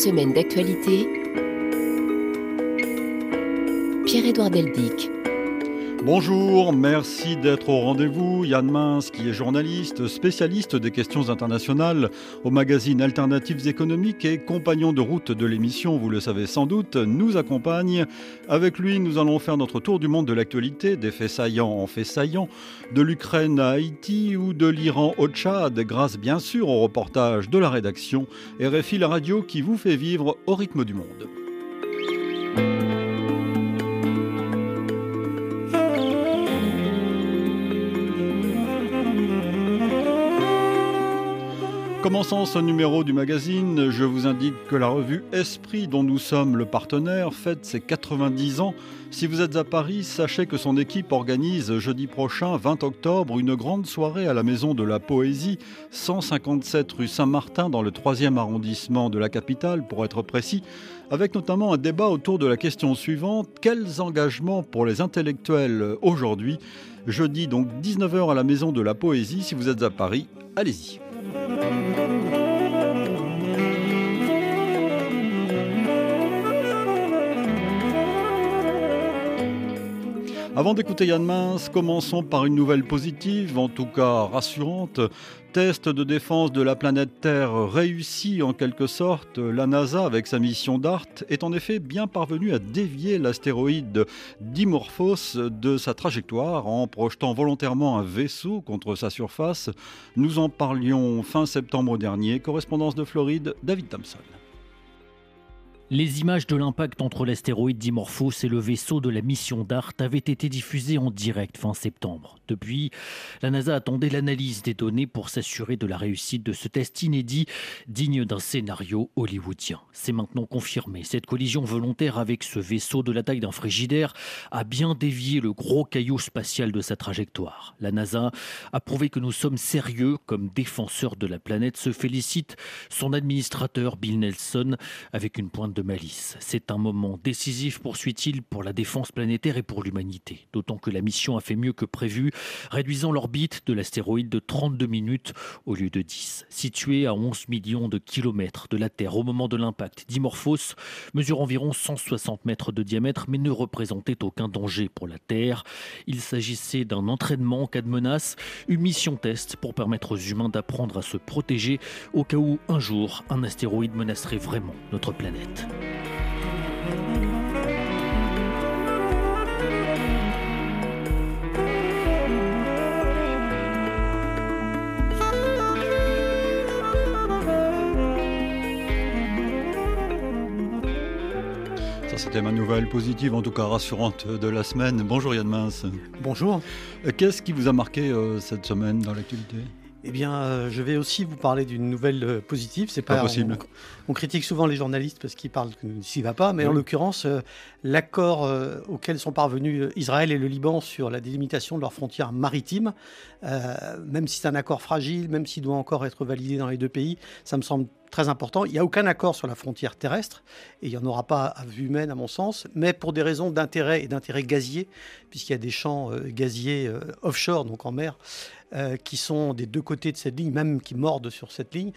semaine d'actualité. Pierre-Édouard Deldic. Bonjour, merci d'être au rendez-vous. Yann Mince, qui est journaliste, spécialiste des questions internationales au magazine Alternatives économiques et compagnon de route de l'émission, vous le savez sans doute, nous accompagne. Avec lui, nous allons faire notre tour du monde de l'actualité, des faits saillants en faits saillants, de l'Ukraine à Haïti ou de l'Iran au Tchad, grâce bien sûr au reportage de la rédaction RFI la radio qui vous fait vivre au rythme du monde. Commençant ce numéro du magazine, je vous indique que la revue Esprit, dont nous sommes le partenaire, fête ses 90 ans. Si vous êtes à Paris, sachez que son équipe organise jeudi prochain, 20 octobre, une grande soirée à la Maison de la Poésie, 157 rue Saint-Martin, dans le 3e arrondissement de la capitale, pour être précis, avec notamment un débat autour de la question suivante quels engagements pour les intellectuels aujourd'hui? Jeudi, donc 19h à la Maison de la Poésie. Si vous êtes à Paris, allez-y. Avant d'écouter Yann Mince, commençons par une nouvelle positive, en tout cas rassurante. Test de défense de la planète Terre réussi en quelque sorte. La NASA, avec sa mission DART, est en effet bien parvenue à dévier l'astéroïde Dimorphos de sa trajectoire en projetant volontairement un vaisseau contre sa surface. Nous en parlions fin septembre dernier. Correspondance de Floride, David Thompson. Les images de l'impact entre l'astéroïde Dimorphos et le vaisseau de la mission DART avaient été diffusées en direct fin septembre. Depuis, la NASA attendait l'analyse des données pour s'assurer de la réussite de ce test inédit, digne d'un scénario hollywoodien. C'est maintenant confirmé. Cette collision volontaire avec ce vaisseau de la taille d'un frigidaire a bien dévié le gros caillou spatial de sa trajectoire. La NASA a prouvé que nous sommes sérieux comme défenseurs de la planète, se félicite son administrateur Bill Nelson avec une pointe de malice. C'est un moment décisif, poursuit-il, pour la défense planétaire et pour l'humanité. D'autant que la mission a fait mieux que prévu, réduisant l'orbite de l'astéroïde de 32 minutes au lieu de 10. Situé à 11 millions de kilomètres de la Terre au moment de l'impact, Dimorphos mesure environ 160 mètres de diamètre mais ne représentait aucun danger pour la Terre. Il s'agissait d'un entraînement en cas de menace, une mission test pour permettre aux humains d'apprendre à se protéger au cas où un jour un astéroïde menacerait vraiment notre planète. Ça, c'était ma nouvelle positive, en tout cas rassurante de la semaine. Bonjour Yann Mince. Bonjour. Qu'est-ce qui vous a marqué euh, cette semaine dans l'actualité? Eh bien, euh, je vais aussi vous parler d'une nouvelle euh, positive. C'est pas, pas possible. On, on, critique souvent les journalistes parce qu'ils parlent que s'y va pas, mais oui. en l'occurrence, euh, l'accord auquel sont parvenus Israël et le Liban sur la délimitation de leurs frontières maritimes, même si c'est un accord fragile, même s'il doit encore être validé dans les deux pays, ça me semble très important. Il n'y a aucun accord sur la frontière terrestre, et il n'y en aura pas à vue humaine, à mon sens, mais pour des raisons d'intérêt et d'intérêt gazier, puisqu'il y a des champs gaziers offshore, donc en mer, qui sont des deux côtés de cette ligne, même qui mordent sur cette ligne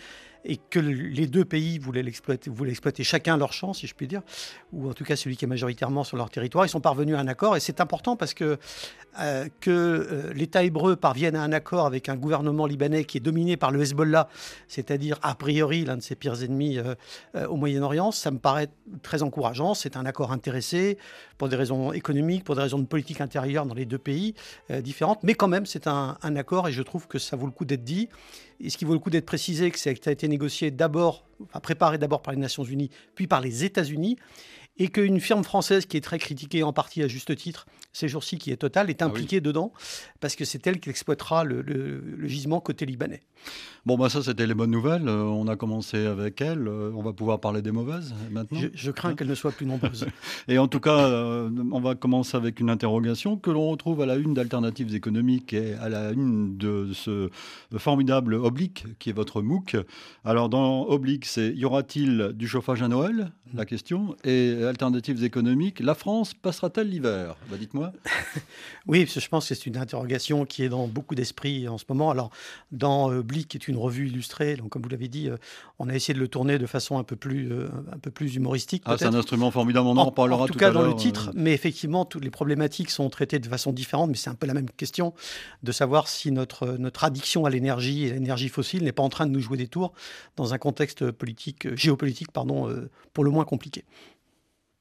et que les deux pays voulaient l'exploiter, exploiter chacun leur champ, si je puis dire, ou en tout cas celui qui est majoritairement sur leur territoire. Ils sont parvenus à un accord et c'est important parce que euh, que euh, l'État hébreu parvienne à un accord avec un gouvernement libanais qui est dominé par le Hezbollah, c'est-à-dire a priori l'un de ses pires ennemis euh, au Moyen-Orient, ça me paraît très encourageant. C'est un accord intéressé pour des raisons économiques, pour des raisons de politique intérieure dans les deux pays différentes, mais quand même c'est un accord et je trouve que ça vaut le coup d'être dit. Ce qui vaut le coup d'être précisé, que ça a été négocié d'abord, enfin préparé d'abord par les Nations Unies, puis par les États-Unis, et qu'une firme française qui est très critiquée en partie à juste titre ces jours-ci, qui est Total, est impliquée ah oui. dedans, parce que c'est elle qui exploitera le, le, le, gisement côté libanais. Bon, bah ça, c'était les bonnes nouvelles. Euh, on a commencé avec elle. Euh, on va pouvoir parler des mauvaises maintenant. Je, je crains hein qu'elles ne soient plus nombreuses. et en tout cas, euh, on va commencer avec une interrogation que l'on retrouve à la une d'Alternatives économiques et à la une de ce formidable Oblique, qui est votre MOOC. Alors, dans Oblique, c'est y aura-t-il du chauffage à Noël? La question. Et et alternatives économiques, la France passera-t-elle l'hiver? Bah, Dites-moi. oui, je pense que c'est une interrogation qui est dans beaucoup d'esprits en ce moment. Alors, dans euh, Blick, qui est une revue illustrée, donc comme vous l'avez dit, euh, on a essayé de le tourner de façon un peu plus, euh, un peu plus humoristique. Ah, c'est un instrument formidable, on en, reparlera en tout, cas dans le titre, mais effectivement, toutes les problématiques sont traitées de façon différente, mais c'est un peu la même question de savoir si notre, notre addiction à l'énergie et l'énergie fossile n'est pas en train de nous jouer des tours dans un contexte politique, géopolitique pardon, pour le moins compliqué.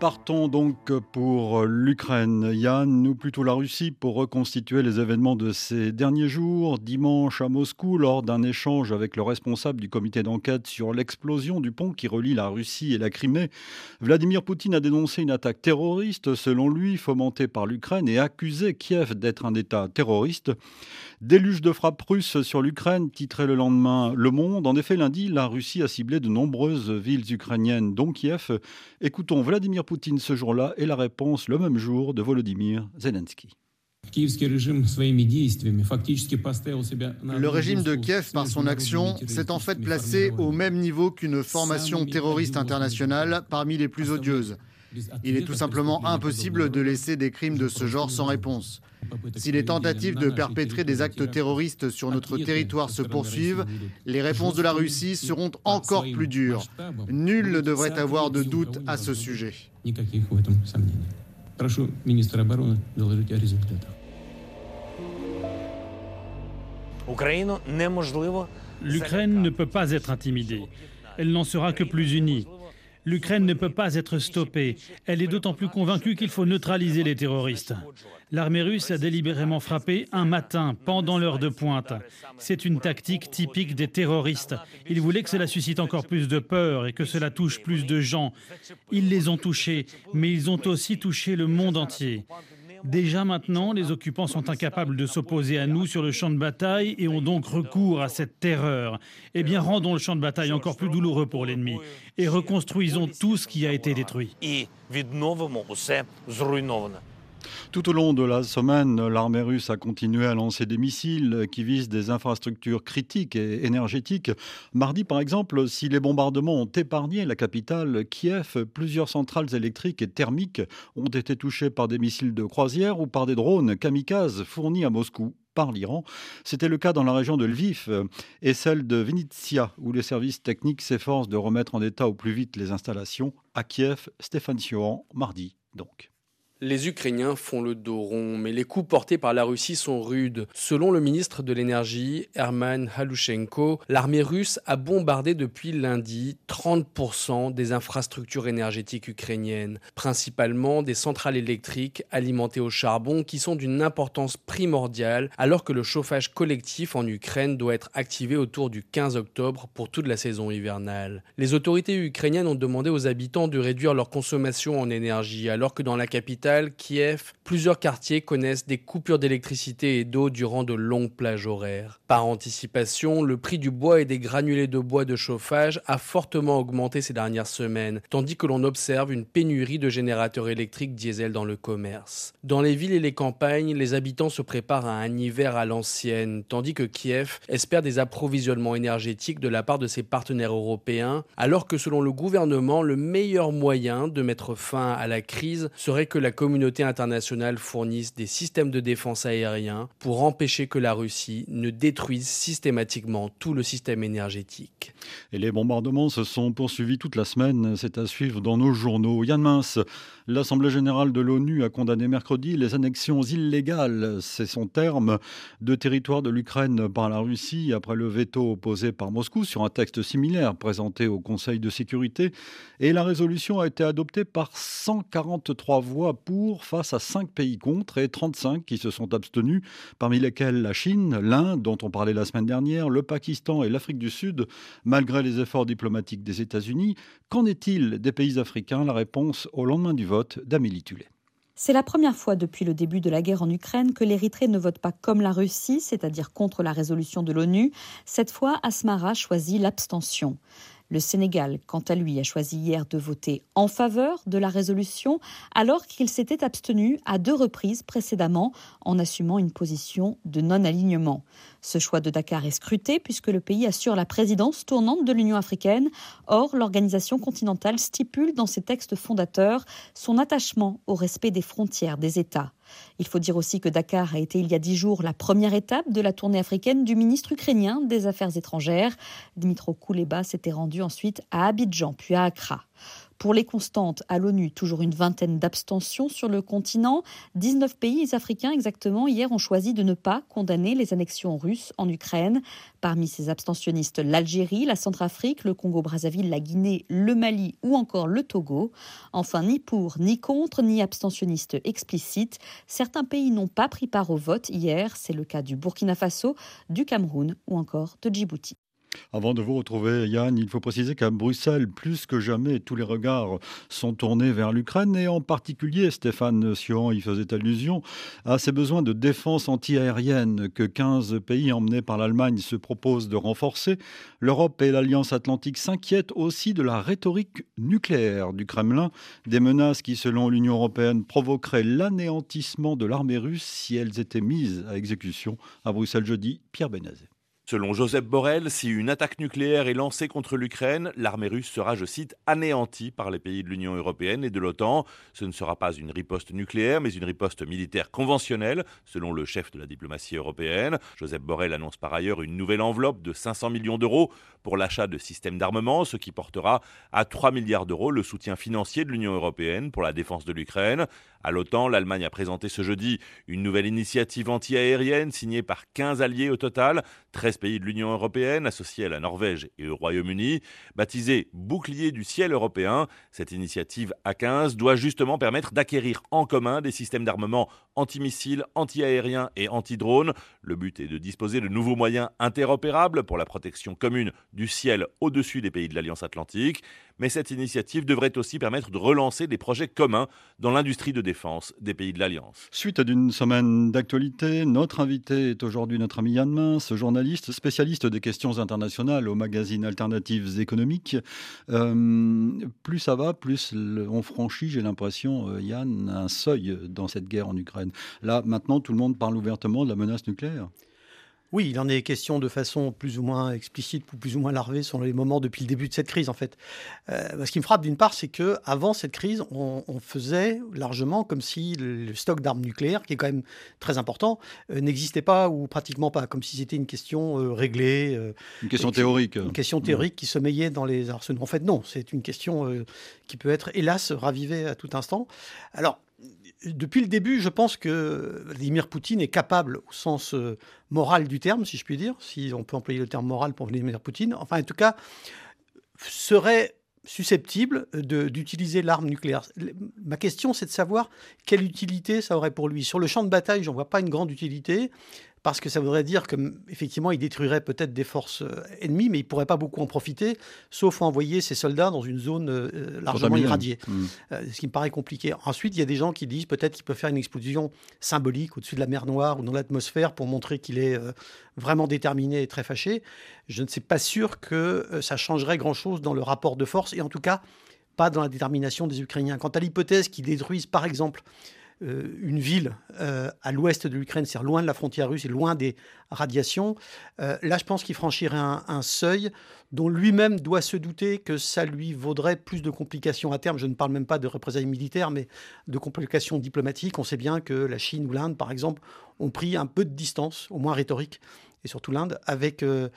Partons donc pour l'Ukraine, Yann, ou plutôt la Russie, pour reconstituer les événements de ces derniers jours. Dimanche à Moscou, lors d'un échange avec le responsable du comité d'enquête sur l'explosion du pont qui relie la Russie et la Crimée, Vladimir Poutine a dénoncé une attaque terroriste, selon lui, fomentée par l'Ukraine et accusé Kiev d'être un État terroriste. Déluge de frappes russes sur l'Ukraine, titrait le lendemain Le Monde. En effet, lundi, la Russie a ciblé de nombreuses villes ukrainiennes, dont Kiev. Écoutons Vladimir Poutine ce jour-là et la réponse le même jour de Volodymyr Zelensky. Le régime de Kiev, par son action, s'est en fait placé au même niveau qu'une formation terroriste internationale parmi les plus odieuses. Il est tout simplement impossible de laisser des crimes de ce genre sans réponse. Si les tentatives de perpétrer des actes terroristes sur notre territoire se poursuivent, les réponses de la Russie seront encore plus dures. Nul ne devrait avoir de doute à ce sujet. L'Ukraine ne peut pas être intimidée. Elle n'en sera que plus unie. L'Ukraine ne peut pas être stoppée. Elle est d'autant plus convaincue qu'il faut neutraliser les terroristes. L'armée russe a délibérément frappé un matin, pendant l'heure de pointe. C'est une tactique typique des terroristes. Ils voulaient que cela suscite encore plus de peur et que cela touche plus de gens. Ils les ont touchés, mais ils ont aussi touché le monde entier. Déjà maintenant, les occupants sont incapables de s'opposer à nous sur le champ de bataille et ont donc recours à cette terreur. Eh bien, rendons le champ de bataille encore plus douloureux pour l'ennemi et reconstruisons tout ce qui a été détruit. Tout au long de la semaine, l'armée russe a continué à lancer des missiles qui visent des infrastructures critiques et énergétiques. Mardi, par exemple, si les bombardements ont épargné la capitale, Kiev, plusieurs centrales électriques et thermiques ont été touchées par des missiles de croisière ou par des drones kamikazes fournis à Moscou par l'Iran. C'était le cas dans la région de Lviv et celle de Vinitsia, où les services techniques s'efforcent de remettre en état au plus vite les installations. À Kiev, Stéphane Sioran, mardi donc. Les Ukrainiens font le dos rond, mais les coups portés par la Russie sont rudes. Selon le ministre de l'Énergie, Herman Halushenko, l'armée russe a bombardé depuis lundi 30% des infrastructures énergétiques ukrainiennes, principalement des centrales électriques alimentées au charbon qui sont d'une importance primordiale alors que le chauffage collectif en Ukraine doit être activé autour du 15 octobre pour toute la saison hivernale. Les autorités ukrainiennes ont demandé aux habitants de réduire leur consommation en énergie alors que dans la capitale Kiev, plusieurs quartiers connaissent des coupures d'électricité et d'eau durant de longues plages horaires. Par anticipation, le prix du bois et des granulés de bois de chauffage a fortement augmenté ces dernières semaines, tandis que l'on observe une pénurie de générateurs électriques diesel dans le commerce. Dans les villes et les campagnes, les habitants se préparent à un hiver à l'ancienne, tandis que Kiev espère des approvisionnements énergétiques de la part de ses partenaires européens, alors que selon le gouvernement, le meilleur moyen de mettre fin à la crise serait que la communauté internationale fournisse des systèmes de défense aérien pour empêcher que la Russie ne détruise systématiquement tout le système énergétique. Et les bombardements se sont poursuivis toute la semaine, c'est à suivre dans nos journaux. Yann Mince, l'Assemblée générale de l'ONU a condamné mercredi les annexions illégales, c'est son terme, de territoire de l'Ukraine par la Russie après le veto opposé par Moscou sur un texte similaire présenté au Conseil de sécurité. Et la résolution a été adoptée par 143 voix face à 5 pays contre et 35 qui se sont abstenus, parmi lesquels la Chine, l'Inde, dont on parlait la semaine dernière, le Pakistan et l'Afrique du Sud, malgré les efforts diplomatiques des États-Unis. Qu'en est-il des pays africains? La réponse au lendemain du vote d'Amélie Tullet. C'est la première fois depuis le début de la guerre en Ukraine que l'Érythrée ne vote pas comme la Russie, c'est-à-dire contre la résolution de l'ONU. Cette fois, Asmara choisit l'abstention. Le Sénégal, quant à lui, a choisi hier de voter en faveur de la résolution, alors qu'il s'était abstenu à deux reprises précédemment en assumant une position de non-alignement. Ce choix de Dakar est scruté puisque le pays assure la présidence tournante de l'Union africaine. Or, l'organisation continentale stipule dans ses textes fondateurs son attachement au respect des frontières des États. Il faut dire aussi que Dakar a été il y a dix jours la première étape de la tournée africaine du ministre ukrainien des Affaires étrangères. Dimitro Kouleba s'était rendu ensuite à Abidjan puis à Accra. Pour les constantes, à l'ONU, toujours une vingtaine d'abstentions sur le continent. 19 pays africains exactement hier ont choisi de ne pas condamner les annexions russes en Ukraine. Parmi ces abstentionnistes, l'Algérie, la Centrafrique, le Congo-Brazzaville, la Guinée, le Mali ou encore le Togo. Enfin, ni pour, ni contre, ni abstentionniste explicite. Certains pays n'ont pas pris part au vote hier. C'est le cas du Burkina Faso, du Cameroun ou encore de Djibouti. Avant de vous retrouver, Yann, il faut préciser qu'à Bruxelles, plus que jamais, tous les regards sont tournés vers l'Ukraine et en particulier, Stéphane Sion y faisait allusion, à ces besoins de défense antiaérienne que 15 pays emmenés par l'Allemagne se proposent de renforcer. L'Europe et l'Alliance Atlantique s'inquiètent aussi de la rhétorique nucléaire du Kremlin, des menaces qui, selon l'Union européenne, provoqueraient l'anéantissement de l'armée russe si elles étaient mises à exécution. À Bruxelles jeudi, Pierre Benazet. Selon Joseph Borrell, si une attaque nucléaire est lancée contre l'Ukraine, l'armée russe sera, je cite, anéantie par les pays de l'Union européenne et de l'OTAN. Ce ne sera pas une riposte nucléaire, mais une riposte militaire conventionnelle, selon le chef de la diplomatie européenne. Joseph Borrell annonce par ailleurs une nouvelle enveloppe de 500 millions d'euros pour l'achat de systèmes d'armement, ce qui portera à 3 milliards d'euros le soutien financier de l'Union européenne pour la défense de l'Ukraine. À l'OTAN, l'Allemagne a présenté ce jeudi une nouvelle initiative anti-aérienne signée par 15 alliés au total, 13 pays de l'Union européenne associés à la Norvège et au Royaume-Uni. Baptisée Bouclier du ciel européen, cette initiative A15 doit justement permettre d'acquérir en commun des systèmes d'armement antimissiles, anti-aériens et anti-drones. Le but est de disposer de nouveaux moyens interopérables pour la protection commune du ciel au-dessus des pays de l'Alliance Atlantique mais cette initiative devrait aussi permettre de relancer des projets communs dans l'industrie de défense des pays de l'Alliance. Suite d'une semaine d'actualité, notre invité est aujourd'hui notre ami Yann Mince, journaliste spécialiste des questions internationales au magazine Alternatives économiques. Euh, plus ça va, plus on franchit, j'ai l'impression, euh, Yann, un seuil dans cette guerre en Ukraine. Là, maintenant, tout le monde parle ouvertement de la menace nucléaire. Oui, il en est question de façon plus ou moins explicite ou plus ou moins larvée sur les moments depuis le début de cette crise en fait. Euh, ce qui me frappe d'une part, c'est que avant cette crise, on, faisait largement comme si le stock d'armes nucléaires, qui est quand même très important, euh, n'existait pas ou pratiquement pas, comme si c'était une question euh, réglée. une question théorique. Une question théorique qui sommeillait dans les arsenaux. En fait, non, c'est une question qui peut être, hélas, ravivée à tout instant. Alors, depuis le début, je pense que Vladimir Poutine est capable, au sens euh, moral du terme, si je puis dire, si on peut employer le terme moral pour Vladimir Poutine, enfin en tout cas, serait susceptible d'utiliser l'arme nucléaire. Ma question, c'est de savoir quelle utilité ça aurait pour lui. Sur le champ de bataille, j'en vois pas une grande utilité parce que ça voudrait dire qu'effectivement, il détruirait peut-être des forces euh, ennemies, mais il pourrait pas beaucoup en profiter, sauf envoyer ses soldats dans une zone euh, euh, largement irradiée, mmh. ce qui me paraît compliqué. Ensuite, il y a des gens qui disent peut-être qu'il peut faire une explosion symbolique au-dessus de la mer Noire ou dans l'atmosphère pour montrer qu'il est vraiment déterminé et très fâché. Je ne suis pas sûr que ça changerait grand-chose dans le rapport de force, et en tout cas pas dans la détermination des Ukrainiens. Quant à l'hypothèse qu'ils détruisent, par exemple, euh, une ville euh, à l'ouest de l'Ukraine, c'est loin de la frontière russe et loin des radiations, euh, là je pense qu'il franchirait un, seuil dont lui-même doit se douter que ça lui vaudrait plus de complications à terme. Je ne parle même pas de représailles militaires, mais de complications diplomatiques. On sait bien que la Chine ou l'Inde, par exemple, ont pris un peu de distance, au moins rhétorique, et surtout l'Inde, avec, euh,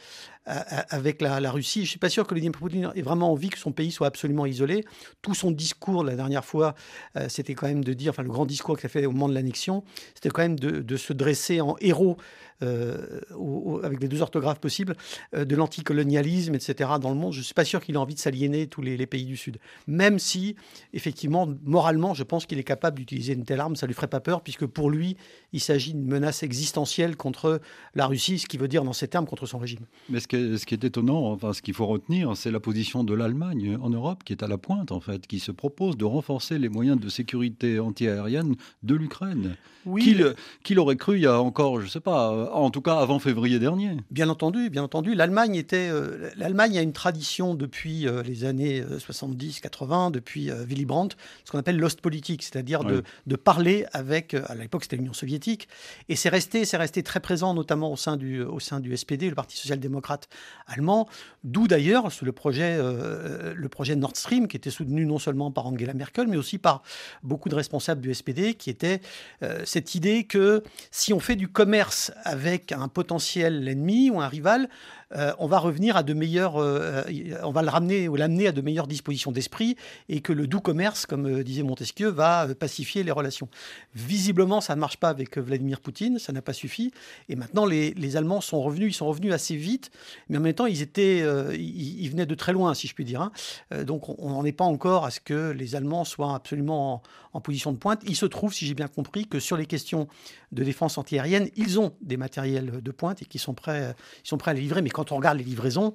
avec la, Russie. Je ne suis pas sûr que Vladimir Poutine ait vraiment envie que son pays soit absolument isolé. Tout son discours la dernière fois, euh, c'était quand même de dire, enfin le grand discours qu'il a fait au moment de l'annexion, c'était quand même de, de, se dresser en héros euh, avec les deux orthographes possibles, euh, de l'anticolonialisme, etc. dans le monde. Je ne suis pas sûr qu'il ait envie de s'aliéner tous les, pays du Sud. Même si, effectivement, moralement, je pense qu'il est capable d'utiliser une telle arme, ça ne lui ferait pas peur, puisque pour lui, il s'agit d'une menace existentielle contre la Russie, ce qu'il veut dire dans ces termes contre son régime. Mais ce qui est, ce qui est étonnant, enfin ce qu'il faut retenir, c'est la position de l'Allemagne en Europe qui est à la pointe en fait, qui se propose de renforcer les moyens de sécurité antiaérienne de l'Ukraine. Oui. Qui, l'aurait cru il y a encore, je ne sais pas, en tout cas avant février dernier. Bien entendu, bien entendu. L'Allemagne était, euh, l'Allemagne a une tradition depuis euh, les années 70-80, depuis Willy Brandt, ce qu'on appelle l'Ostpolitik, c'est-à-dire de, de, parler avec, à l'époque c'était l'Union soviétique, et c'est resté, c'est resté très présent, notamment au sein du, au sein du SPD, le Parti social-démocrate allemand, d'où d'ailleurs le projet, euh, le projet Nord Stream, qui était soutenu non seulement par Angela Merkel, mais aussi par beaucoup de responsables du SPD, qui était euh, cette idée que si on fait du commerce avec un potentiel ennemi ou un rival, euh, on va revenir à de meilleurs, euh, on va le ramener ou l'amener à de meilleures dispositions d'esprit et que le doux commerce, comme euh, disait Montesquieu, va pacifier les relations. Visiblement, ça ne marche pas avec Vladimir Poutine, ça n'a pas suffi. Et maintenant, les, Allemands sont revenus, ils sont revenus assez vite, mais en même temps, ils étaient, ils, venaient de très loin, si je puis dire. Hein. donc, on n'en est pas encore à ce que les Allemands soient absolument en, position de pointe. Il se trouve, si j'ai bien compris, que sur les questions de défense antiaérienne, ils ont des matériels de pointe et qu'ils sont prêts, ils sont prêts à les livrer. Mais quand on regarde les livraisons,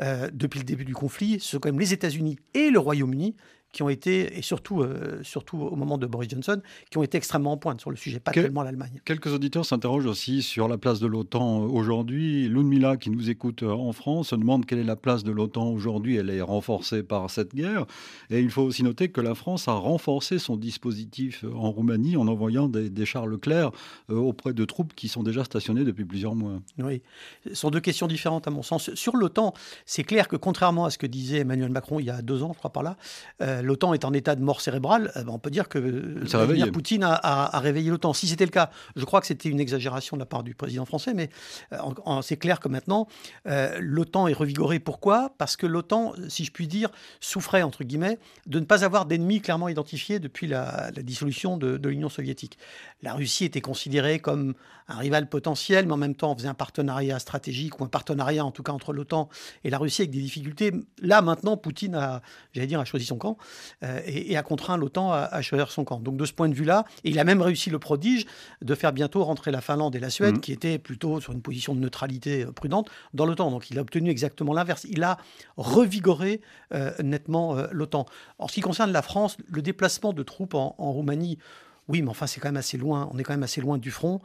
euh, depuis le début du conflit, ce sont quand même les États-Unis et le Royaume-Uni qui ont été, et surtout, euh, surtout au moment de Boris Johnson, qui ont été extrêmement en pointe sur le sujet, pas tellement l'Allemagne. Quelques auditeurs s'interrogent aussi sur la place de l'OTAN aujourd'hui. Ludmilla, qui nous écoute euh, en France, se demande quelle est la place de l'OTAN aujourd'hui. Elle est renforcée par cette guerre. Et il faut aussi noter que la France a renforcé son dispositif en Roumanie en envoyant des, des chars Leclerc euh, auprès de troupes qui sont déjà stationnées depuis plusieurs mois. Oui, ce sont deux questions différentes à mon sens. Sur l'OTAN, c'est clair que contrairement à ce que disait Emmanuel Macron il y a deux ans, je crois par là, l'OTAN est en état de mort cérébrale, eh ben, on peut dire que Vladimir Poutine a, réveillé l'OTAN. Si c'était le cas, je crois que c'était une exagération de la part du président français, mais euh, c'est clair que maintenant, euh, l'OTAN est revigorée. Pourquoi? Parce que l'OTAN, si je puis dire, souffrait, entre guillemets, de ne pas avoir d'ennemis clairement identifiés depuis la, dissolution de, de l'Union soviétique. La Russie était considérée comme un rival potentiel, mais en même temps, on faisait un partenariat stratégique ou un partenariat, en tout cas, entre l'OTAN et la Russie avec des difficultés. Là, maintenant, Poutine a, j'allais dire, a choisi son camp. Euh, et, a contraint l'OTAN à, choisir son camp. Donc de ce point de vue-là, il a même réussi le prodige de faire bientôt rentrer la Finlande et la Suède, mmh. qui étaient plutôt sur une position de neutralité euh, prudente, dans l'OTAN. Donc il a obtenu exactement l'inverse. Il a revigoré euh, nettement l'OTAN. En ce qui concerne la France, le déplacement de troupes en, en Roumanie, oui, mais enfin c'est quand même assez loin. On est quand même assez loin du front.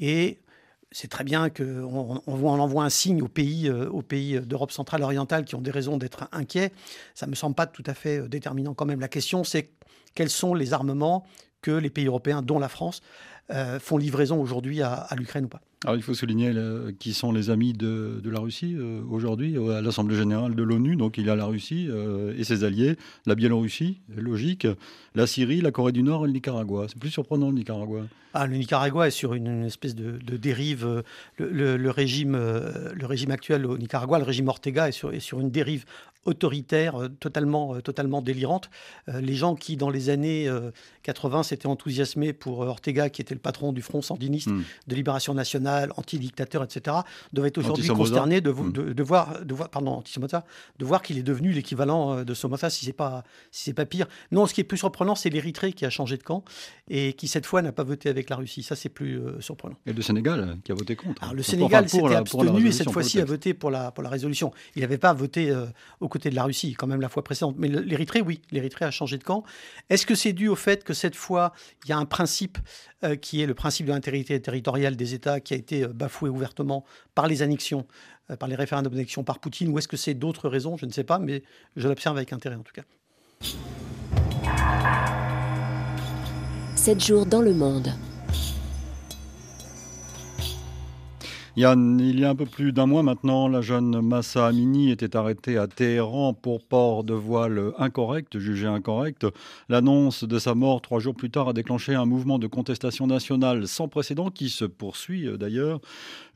Et c'est très bien qu'on on, envoie un signe aux pays, euh, aux pays d'Europe centrale orientale qui ont des raisons d'être inquiets. Ça ne me semble pas tout à fait euh, déterminant quand même. La question, c'est quels sont les armements que les pays européens, dont la France, euh, font livraison aujourd'hui à, l'Ukraine ou pas. Il faut souligner qui sont les amis de, la Russie euh, aujourd'hui à l'Assemblée générale de l'ONU. Donc il y a la Russie euh, et ses alliés, la Biélorussie, logique, la Syrie, la Corée du Nord et le Nicaragua. C'est plus surprenant le Nicaragua. Ah, le Nicaragua est sur une, espèce de, dérive. Le, régime, le régime actuel au Nicaragua, le régime Ortega, est sur, est sur une dérive autoritaire, euh, totalement, euh, totalement délirante. Euh, les gens qui, dans les années 80, s'étaient enthousiasmés pour Ortega, qui était le patron du Front sandiniste hmm. de libération nationale, anti-dictateur, etc., doivent être aujourd'hui consternés de, hmm. de, de, voir, de voir, pardon, de voir qu'il est devenu l'équivalent de Somoza, si c'est pas, si c'est pas pire. Non, ce qui est plus surprenant, c'est l'Érythrée qui a changé de camp et qui cette fois n'a pas voté avec la Russie. Ça, c'est plus surprenant. Et le Sénégal qui a voté contre. Alors, le Sénégal s'était abstenu et cette fois-ci a voté pour la, pour la résolution. Il n'avait pas voté au côté de la Russie, quand même la fois précédente. Mais l'Érythrée, oui, l'Érythrée a changé de camp. Est-ce que c'est dû au fait que cette fois, il y a un principe euh, qui est le principe de l'intégrité territoriale des États qui a été euh, bafoué ouvertement par les annexions, euh, par les référendums d'annexion par Poutine Ou est-ce que c'est d'autres raisons? Je ne sais pas, mais je l'observe avec intérêt en tout cas. 7 jours dans le monde. Yann, il y a un peu plus d'un mois maintenant, la jeune Massa Amini était arrêtée à Téhéran pour port de voile incorrect, jugé incorrect. L'annonce de sa mort trois jours plus tard a déclenché un mouvement de contestation nationale sans précédent qui se poursuit euh, d'ailleurs.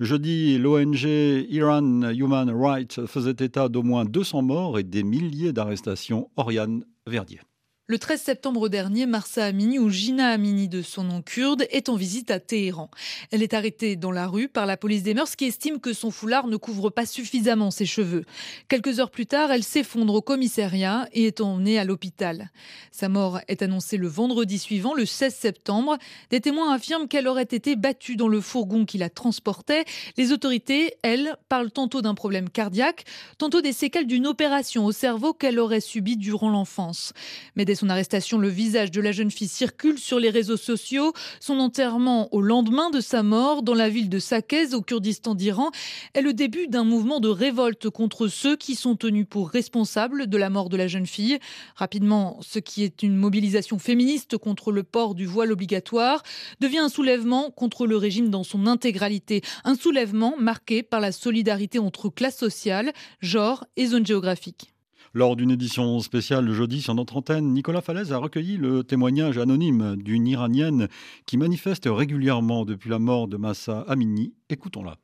Jeudi, l'ONG Iran Human Rights faisait état d'au moins 200 morts et des milliers d'arrestations. Oriane Verdier. Le 13 septembre dernier, Marsa Amini, ou Gina Amini de son nom kurde, est en visite à Téhéran. Elle est arrêtée dans la rue par la police des mœurs qui estime que son foulard ne couvre pas suffisamment ses cheveux. Quelques heures plus tard, elle s'effondre au commissariat et est emmenée à l'hôpital. Sa mort est annoncée le vendredi suivant, le 16 septembre. Des témoins affirment qu'elle aurait été battue dans le fourgon qui la transportait. Les autorités, elles, parlent tantôt d'un problème cardiaque, tantôt des séquelles d'une opération au cerveau qu'elle aurait subie durant l'enfance. Mais son arrestation, le visage de la jeune fille circule sur les réseaux sociaux. Son enterrement au lendemain de sa mort dans la ville de Sakez, au Kurdistan d'Iran, est le début d'un mouvement de révolte contre ceux qui sont tenus pour responsables de la mort de la jeune fille. Rapidement, ce qui est une mobilisation féministe contre le port du voile obligatoire devient un soulèvement contre le régime dans son intégralité. Un soulèvement marqué par la solidarité entre classes sociales, genre et zones géographiques. Lors d'une édition spéciale le jeudi sur notre antenne, Nicolas Falaise a recueilli le témoignage anonyme d'une Iranienne qui manifeste régulièrement depuis la mort de Massa Amini. Écoutons-la.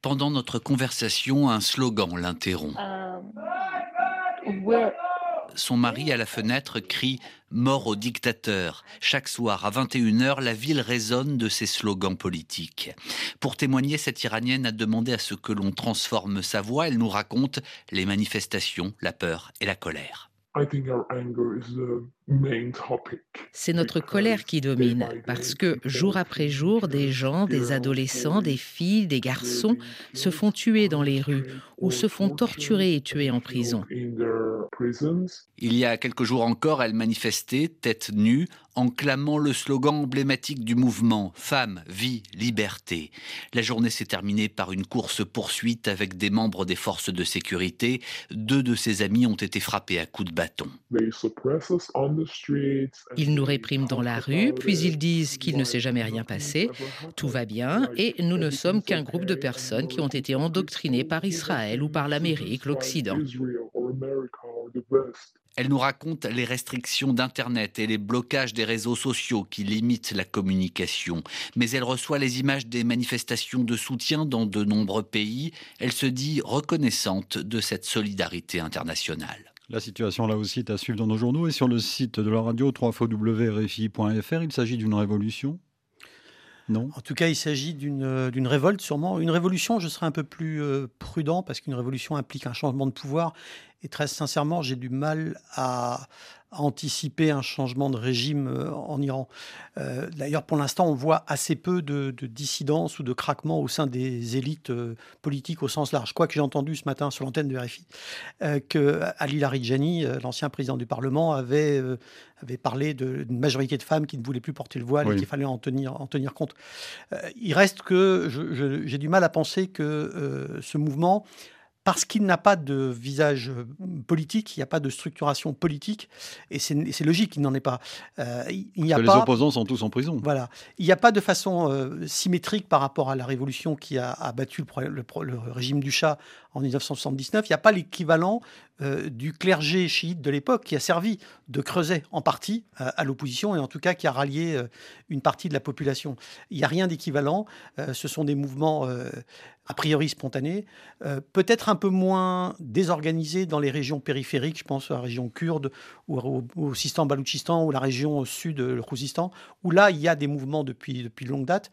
Pendant notre conversation, un slogan l'interrompt. Euh, son mari à la fenêtre crie Mort au dictateur. Chaque soir à 21h, la ville résonne de ses slogans politiques. Pour témoigner, cette Iranienne a demandé à ce que l'on transforme sa voix. Elle nous raconte les manifestations, la peur et la colère. C'est notre colère qui domine, parce que jour après jour, des gens, des adolescents, des filles, des garçons se font tuer dans les rues ou se font torturer et tuer en prison. Il y a quelques jours encore, elle manifestait, tête nue, en clamant le slogan emblématique du mouvement Femme, vie, liberté. La journée s'est terminée par une course-poursuite avec des membres des forces de sécurité. Deux de ses amis ont été frappés à coups de bâton. Ils nous répriment dans la rue, puis ils disent qu'il ne s'est jamais rien passé, tout va bien, et nous ne sommes qu'un groupe de personnes qui ont été endoctrinées par Israël ou par l'Amérique, l'Occident. Elle nous raconte les restrictions d'Internet et les blocages des réseaux sociaux qui limitent la communication. Mais elle reçoit les images des manifestations de soutien dans de nombreux pays. Elle se dit reconnaissante de cette solidarité internationale. La situation là aussi est à suivre dans nos journaux et sur le site de la radio www.rfi.fr. Il s'agit d'une révolution? Non? En tout cas, il s'agit d'une révolte, sûrement. Une révolution, je serais un peu plus euh, prudent parce qu'une révolution implique un changement de pouvoir. Et très sincèrement, j'ai du mal à, anticiper un changement de régime euh, en Iran. Euh, d'ailleurs, pour l'instant, on voit assez peu de, de dissidence ou de craquement au sein des élites euh, politiques au sens large. Quoique j'ai entendu ce matin sur l'antenne de RFI que Ali Larijani, l'ancien président du Parlement, avait, avait parlé d'une majorité de femmes qui ne voulaient plus porter le voile et qu'il fallait en tenir, en tenir compte. il reste que j'ai du mal à penser que ce mouvement parce qu'il n'a pas de visage euh, politique, il n'y a pas de structuration politique, et c'est logique qu'il n'en ait pas. Euh, il y a Les opposants sont tous en prison. Voilà. Il n'y a pas de façon euh, symétrique par rapport à la révolution qui a abattu le, le, régime du Shah en 1979. Il n'y a pas l'équivalent du clergé chiite de l'époque qui a servi de creuset en partie à l'opposition, et en tout cas qui a rallié une partie de la population. Il n'y a rien d'équivalent. ce sont des mouvements a priori spontanée, euh, peut-être un peu moins désorganisée dans les régions périphériques, je pense à la région kurde ou au, Sistan-Baloutchistan ou la région sud, le Khouzistan, où là, il y a des mouvements depuis, depuis longue date.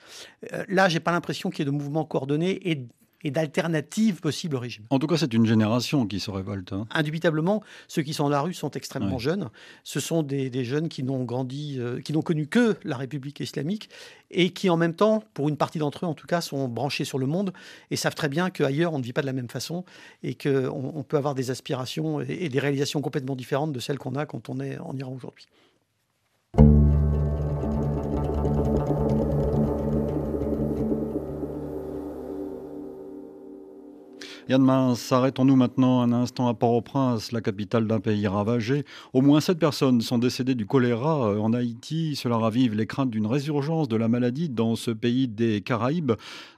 Euh, là, j'ai pas l'impression qu'il y ait de mouvements coordonnés et et d'alternatives possibles au régime. En tout cas, c'est une génération qui se révolte. Hein. Indubitablement, ceux qui sont dans la rue sont extrêmement jeunes. Ce sont des, jeunes qui n'ont grandi, euh, qui n'ont connu que la République islamique et qui, en même temps, pour une partie d'entre eux en tout cas, sont branchés sur le monde et savent très bien qu'ailleurs, on ne vit pas de la même façon et qu'on on peut avoir des aspirations et des réalisations complètement différentes de celles qu'on a quand on est en Iran aujourd'hui. Yann Mince, arrêtons-nous maintenant un instant à Port-au-Prince, la capitale d'un pays ravagé. Au moins sept personnes sont décédées du choléra euh, en Haïti. Cela ravive les craintes d'une résurgence de la maladie dans ce pays des Caraïbes.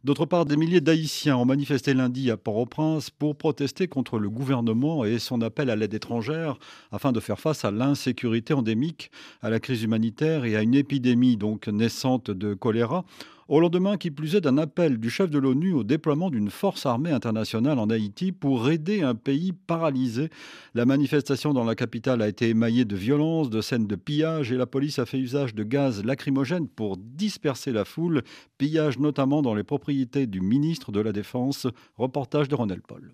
D'autre part, des milliers d'Haïtiens ont manifesté lundi à Port-au-Prince pour protester contre le gouvernement et son appel à l'aide étrangère afin de faire face à l'insécurité endémique, à la crise humanitaire et à une épidémie donc naissante de choléra. Au lendemain qui plus est d'un appel du chef de l'ONU au déploiement d'une force armée internationale en Haïti pour aider un pays paralysé. La manifestation dans la capitale a été émaillée de violences, de scènes de pillage et la police a fait usage de gaz lacrymogène pour disperser la foule, pillage notamment dans les propriétés du ministre de la Défense. Reportage de Ronel Paul.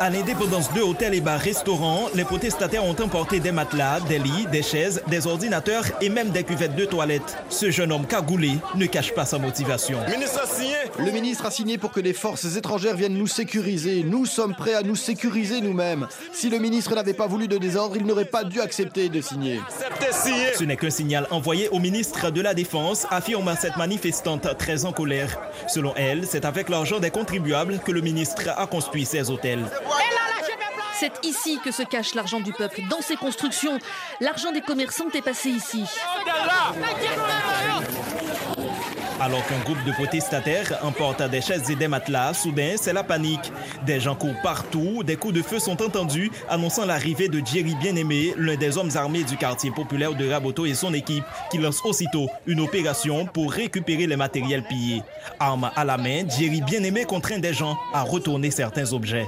À l'indépendance de hôtels et bars-restaurants, les protestataires ont emporté des matelas, des lits, des chaises, des ordinateurs et même des cuvettes de toilettes. Ce jeune homme cagoulé ne cache pas sa motivation. Le ministre a signé pour que les forces étrangères viennent nous sécuriser. Nous sommes prêts à nous sécuriser nous-mêmes. Si le ministre n'avait pas voulu de désordre, il n'aurait pas dû accepter de signer. Ce n'est qu'un signal envoyé au ministre de la Défense, affirme cette manifestante très en colère. Selon elle, c'est avec l'argent des contribuables que le ministre a construit ces hôtels. C'est ici que se cache l'argent du peuple, dans ces constructions. L'argent des commerçants est passé ici. Alors qu'un groupe de protestataires emporte des chaises et des matelas, soudain, c'est la panique. Des gens courent partout, des coups de feu sont entendus, annonçant l'arrivée de Jerry Bien-Aimé, l'un des hommes armés du quartier populaire de Raboto et son équipe, qui lance aussitôt une opération pour récupérer les matériels pillés. Arme à la main, Jerry Bien-Aimé contraint des gens à retourner certains objets.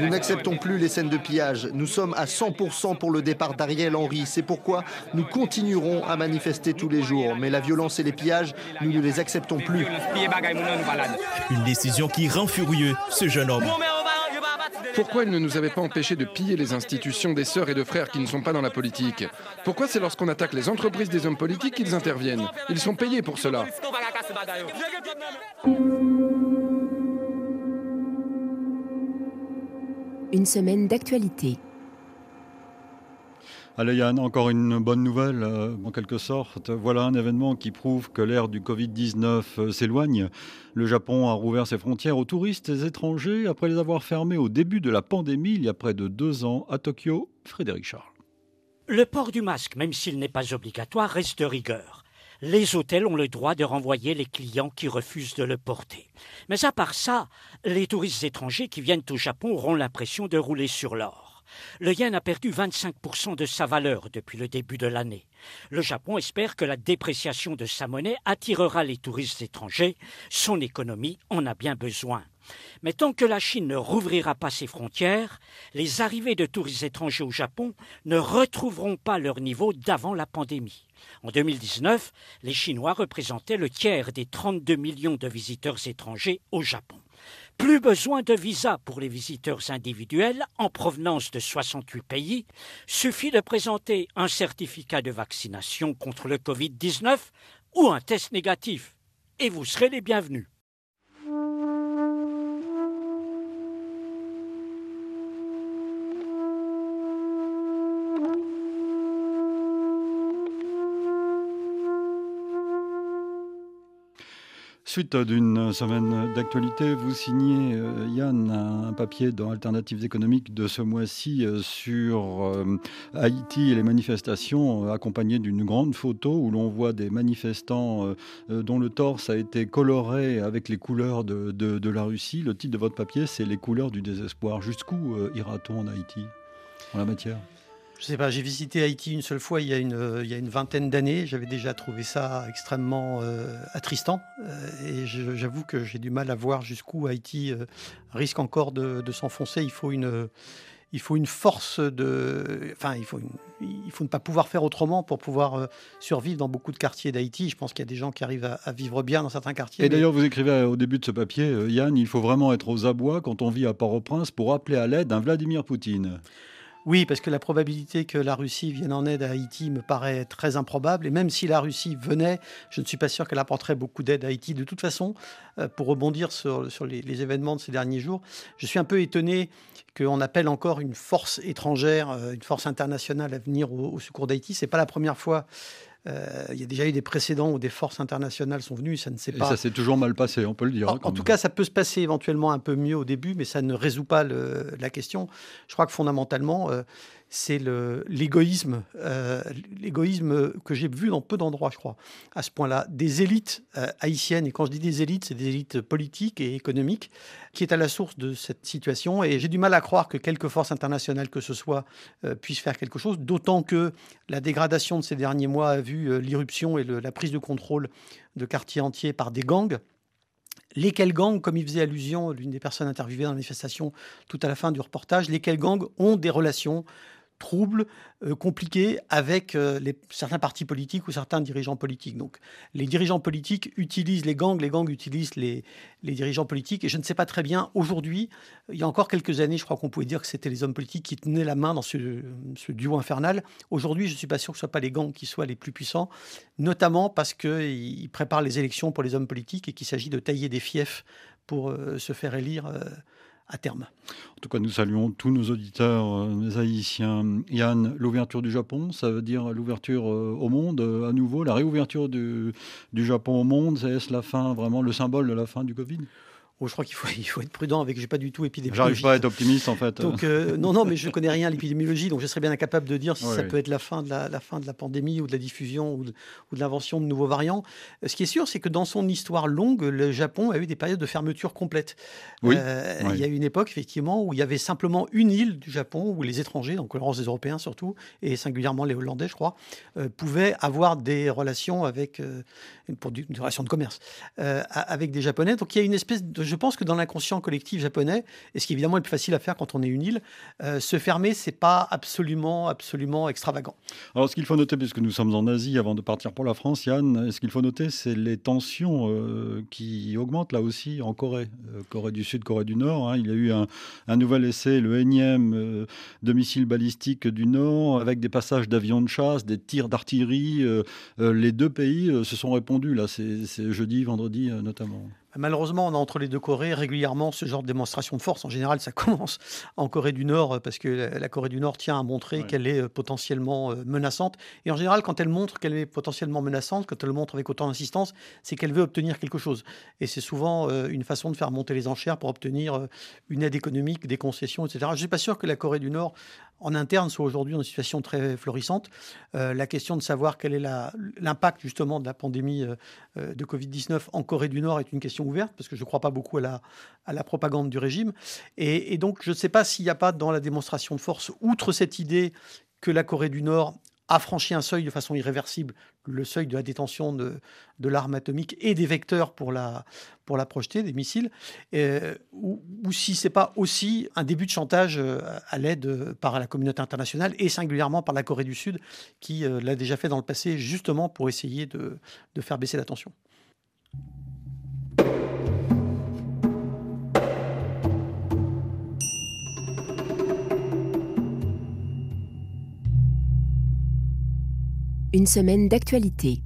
Nous n'acceptons plus les scènes de pillage. Nous sommes à 100% pour le départ d'Ariel Henry. C'est pourquoi nous continuerons à manifester tous les jours. Mais la violence et les pillages, nous ne les acceptons plus. Une décision qui rend furieux ce jeune homme. Pourquoi il ne nous avait pas empêché de piller les institutions des sœurs et de frères qui ne sont pas dans la politique Pourquoi c'est lorsqu'on attaque les entreprises des hommes politiques qu'ils interviennent Ils sont payés pour cela. Une semaine d'actualité. Allez Yann, encore une bonne nouvelle euh, en quelque sorte. Voilà un événement qui prouve que l'ère du Covid-19 euh, s'éloigne. Le Japon a rouvert ses frontières aux touristes étrangers après les avoir fermées au début de la pandémie il y a près de deux ans à Tokyo. Frédéric Charles. Le port du masque, même s'il n'est pas obligatoire, reste rigueur. Les hôtels ont le droit de renvoyer les clients qui refusent de le porter. Mais à part ça, les touristes étrangers qui viennent au Japon auront l'impression de rouler sur l'or. Le yen a perdu 25% de sa valeur depuis le début de l'année. Le Japon espère que la dépréciation de sa monnaie attirera les touristes étrangers. Son économie en a bien besoin. Mais tant que la Chine ne rouvrira pas ses frontières, les arrivées de touristes étrangers au Japon ne retrouveront pas leur niveau d'avant la pandémie. En 2019, les Chinois représentaient le tiers des 32 millions de visiteurs étrangers au Japon. Plus besoin de visa pour les visiteurs individuels en provenance de 68 pays. Suffit de présenter un certificat de vaccination contre le Covid-19 ou un test négatif. Et vous serez les bienvenus. Suite d'une semaine d'actualité, vous signez, euh, Yann, un papier dans Alternatives économiques de ce mois-ci euh, sur euh, Haïti et les manifestations, accompagné d'une grande photo où l'on voit des manifestants dont le torse a été coloré avec les couleurs de, de la Russie. Le titre de votre papier, c'est Les couleurs du désespoir. Jusqu'où ira-t-on en Haïti en la matière? Je sais pas, j'ai visité Haïti une seule fois il y a une, euh, il y a une vingtaine d'années. J'avais déjà trouvé ça extrêmement euh, attristant. Euh, et j'avoue que j'ai du mal à voir jusqu'où Haïti risque encore de, s'enfoncer. Il faut une. Il faut une force de. Enfin, il faut, il faut ne pas pouvoir faire autrement pour pouvoir survivre dans beaucoup de quartiers d'Haïti. Je pense qu'il y a des gens qui arrivent à, vivre bien dans certains quartiers. Et d'ailleurs, vous écrivez au début de ce papier, Yann, il faut vraiment être aux abois quand on vit à Port-au-Prince pour appeler à l'aide un Vladimir Poutine. Oui, parce que la probabilité que la Russie vienne en aide à Haïti me paraît très improbable. Et même si la Russie venait, je ne suis pas sûr qu'elle apporterait beaucoup d'aide à Haïti. De toute façon, euh, pour rebondir sur, les, événements de ces derniers jours, je suis un peu étonné qu'on appelle encore une force étrangère, euh, une force internationale à venir au, au secours d'Haïti. Ce n'est pas la première fois euh, il y a déjà eu des précédents où des forces internationales sont venues, ça ne s'est pas. ça s'est toujours mal passé, on peut le dire. En, hein, tout cas, ça peut se passer éventuellement un peu mieux au début, mais ça ne résout pas la question. Je crois que fondamentalement, euh, c'est l'égoïsme, euh, l'égoïsme que j'ai vu dans peu d'endroits, je crois, à ce point-là, des élites euh, haïtiennes. Et quand je dis des élites, c'est des élites politiques et économiques qui est à la source de cette situation. Et j'ai du mal à croire que quelques forces internationales que ce soit euh, puissent faire quelque chose, d'autant que la dégradation de ces derniers mois a vu l'irruption et la prise de contrôle de quartiers entiers par des gangs Lesquels gangs, comme il faisait allusion l'une des personnes interviewées dans la manifestation tout à la fin du reportage, lesquels gangs ont des relations troubles, euh, compliqués avec euh, certains partis politiques ou certains dirigeants politiques. Donc les dirigeants politiques utilisent les gangs, les gangs utilisent les, dirigeants politiques. Et je ne sais pas très bien, aujourd'hui, il y a encore quelques années, je crois qu'on pouvait dire que c'était les hommes politiques qui tenaient la main dans ce, duo infernal. Aujourd'hui, je ne suis pas sûr que ce ne soit pas les gangs qui soient les plus puissants, notamment parce qu'ils préparent les élections pour les hommes politiques et qu'il s'agit de tailler des fiefs pour euh, se faire élire terme. En tout cas, nous saluons tous nos auditeurs euh, haïtiens. Yann, l'ouverture du Japon, ça veut dire l'ouverture euh, au monde euh, à nouveau, la réouverture du, du Japon au monde, c'est la fin, vraiment le symbole de la fin du Covid? Oh, je crois qu'il faut, il faut être prudent avec. J'ai pas du tout épidémiologie. J'arrive pas à être optimiste en fait. Donc euh, non, non, mais je connais rien à l'épidémiologie, donc je serais bien incapable de dire si ça peut être la fin de la, la, fin de la pandémie ou de la diffusion ou de, ou de l'invention de nouveaux variants. Euh, ce qui est sûr, c'est que dans son histoire longue, le Japon a eu des périodes de fermeture complète. Oui. Euh, il y a eu une époque effectivement où il y avait simplement une île du Japon où les étrangers, donc l'occurrence des Européens surtout, et singulièrement les Hollandais, je crois, pouvaient avoir des relations avec pour une relation de commerce avec des Japonais. Donc il y a une espèce de, je pense que dans l'inconscient collectif japonais, et ce qui évidemment est plus facile à faire quand on est une île, euh, se fermer, c'est pas absolument, absolument extravagant. Alors, ce qu'il faut noter, puisque nous sommes en Asie, avant de partir pour la France, Yann, ce qu'il faut noter, c'est les tensions euh, qui augmentent là aussi en Corée, euh, Corée du Sud, Corée du Nord. Hein. Il y a eu un, un, nouvel essai, le énième de missiles balistiques du Nord, avec des passages d'avions de chasse, des tirs d'artillerie. les deux pays se sont répondus là, c'est jeudi, vendredi notamment. Malheureusement, on a entre les deux Corées régulièrement ce genre de démonstration de force. En général, ça commence en Corée du Nord euh, parce que la Corée du Nord tient à montrer qu'elle est euh, potentiellement euh, menaçante. Et en général, quand elle montre qu'elle est potentiellement menaçante, quand elle le montre avec autant d'insistance, c'est qu'elle veut obtenir quelque chose. Et c'est souvent une façon de faire monter les enchères pour obtenir une aide économique, des concessions, etc. Je ne suis pas sûr que la Corée du Nord en interne soit aujourd'hui dans une situation très florissante. la question de savoir quel est l'impact justement de la pandémie de Covid-19 en Corée du Nord est une question ouverte, parce que je ne crois pas beaucoup à la, propagande du régime. Et, donc, je ne sais pas s'il n'y a pas dans la démonstration de force, outre cette idée que la Corée du Nord a franchi un seuil de façon irréversible, le seuil de la détention de, de l'arme atomique et des vecteurs pour la, pour la projeter, des missiles, euh, ou, si ce n'est pas aussi un début de chantage euh, à l'aide par la communauté internationale et singulièrement par la Corée du Sud, qui euh, l'a déjà fait dans le passé, justement pour essayer de, de faire baisser la tension. Une semaine d'actualité.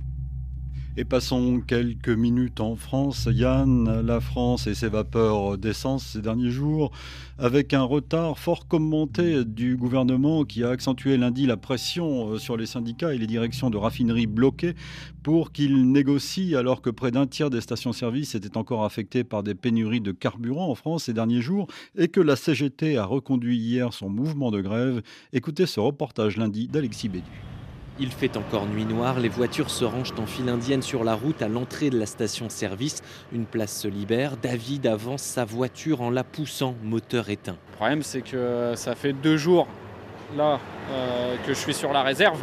Et passons quelques minutes en France. Yann, la France et ses vapeurs d'essence ces derniers jours, avec un retard fort commenté du gouvernement qui a accentué lundi la pression euh, sur les syndicats et les directions de raffineries bloquées pour qu'ils négocient alors que près d'un tiers des stations-service étaient encore affectées par des pénuries de carburant en France ces derniers jours et que la CGT a reconduit hier son mouvement de grève. Écoutez ce reportage lundi d'Alexis Bédu. Il fait encore nuit noire, les voitures se rangent en file indienne sur la route à l'entrée de la station-service. Une place se libère, David avance sa voiture en la poussant, moteur éteint. Le problème c'est que ça fait deux jours là euh, que je suis sur la réserve.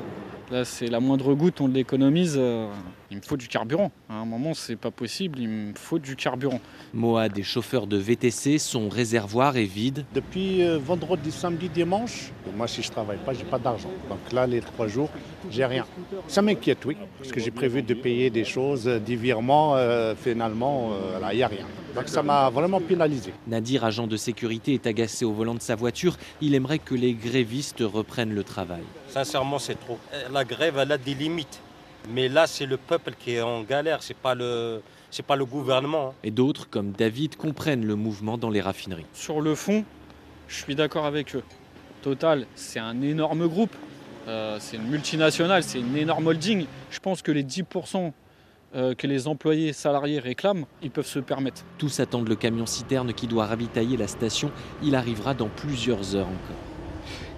Là c'est la moindre goutte, on l'économise. Euh, il me faut du carburant. À un moment, c'est pas possible, il me faut du carburant. Moad des chauffeurs de VTC, son réservoir est vide. Depuis euh, vendredi, samedi, dimanche, moi si je travaille pas, j'ai pas d'argent. Donc là, les trois jours, j'ai rien. Ça m'inquiète, oui, parce que j'ai prévu de payer des choses, euh, des virements, euh, finalement, là, il n'y a rien. Donc ça m'a vraiment pénalisé. Nadir, agent de sécurité, est agacé au volant de sa voiture. Il aimerait que les grévistes reprennent le travail. Sincèrement, c'est trop. La grève, elle a des limites. Mais là, c'est le peuple qui est en galère, c'est pas le c'est pas le gouvernement. Hein. Et d'autres, comme David, comprennent le mouvement dans les raffineries. Sur le fond, je suis d'accord avec eux. Total, c'est un énorme groupe, euh, c'est une multinationale, c'est une énorme holding. Je pense que les 10% euh, que les employés salariés réclament, ils peuvent se permettre. Tous attendent le camion citerne qui doit ravitailler la station. Il arrivera dans plusieurs heures encore.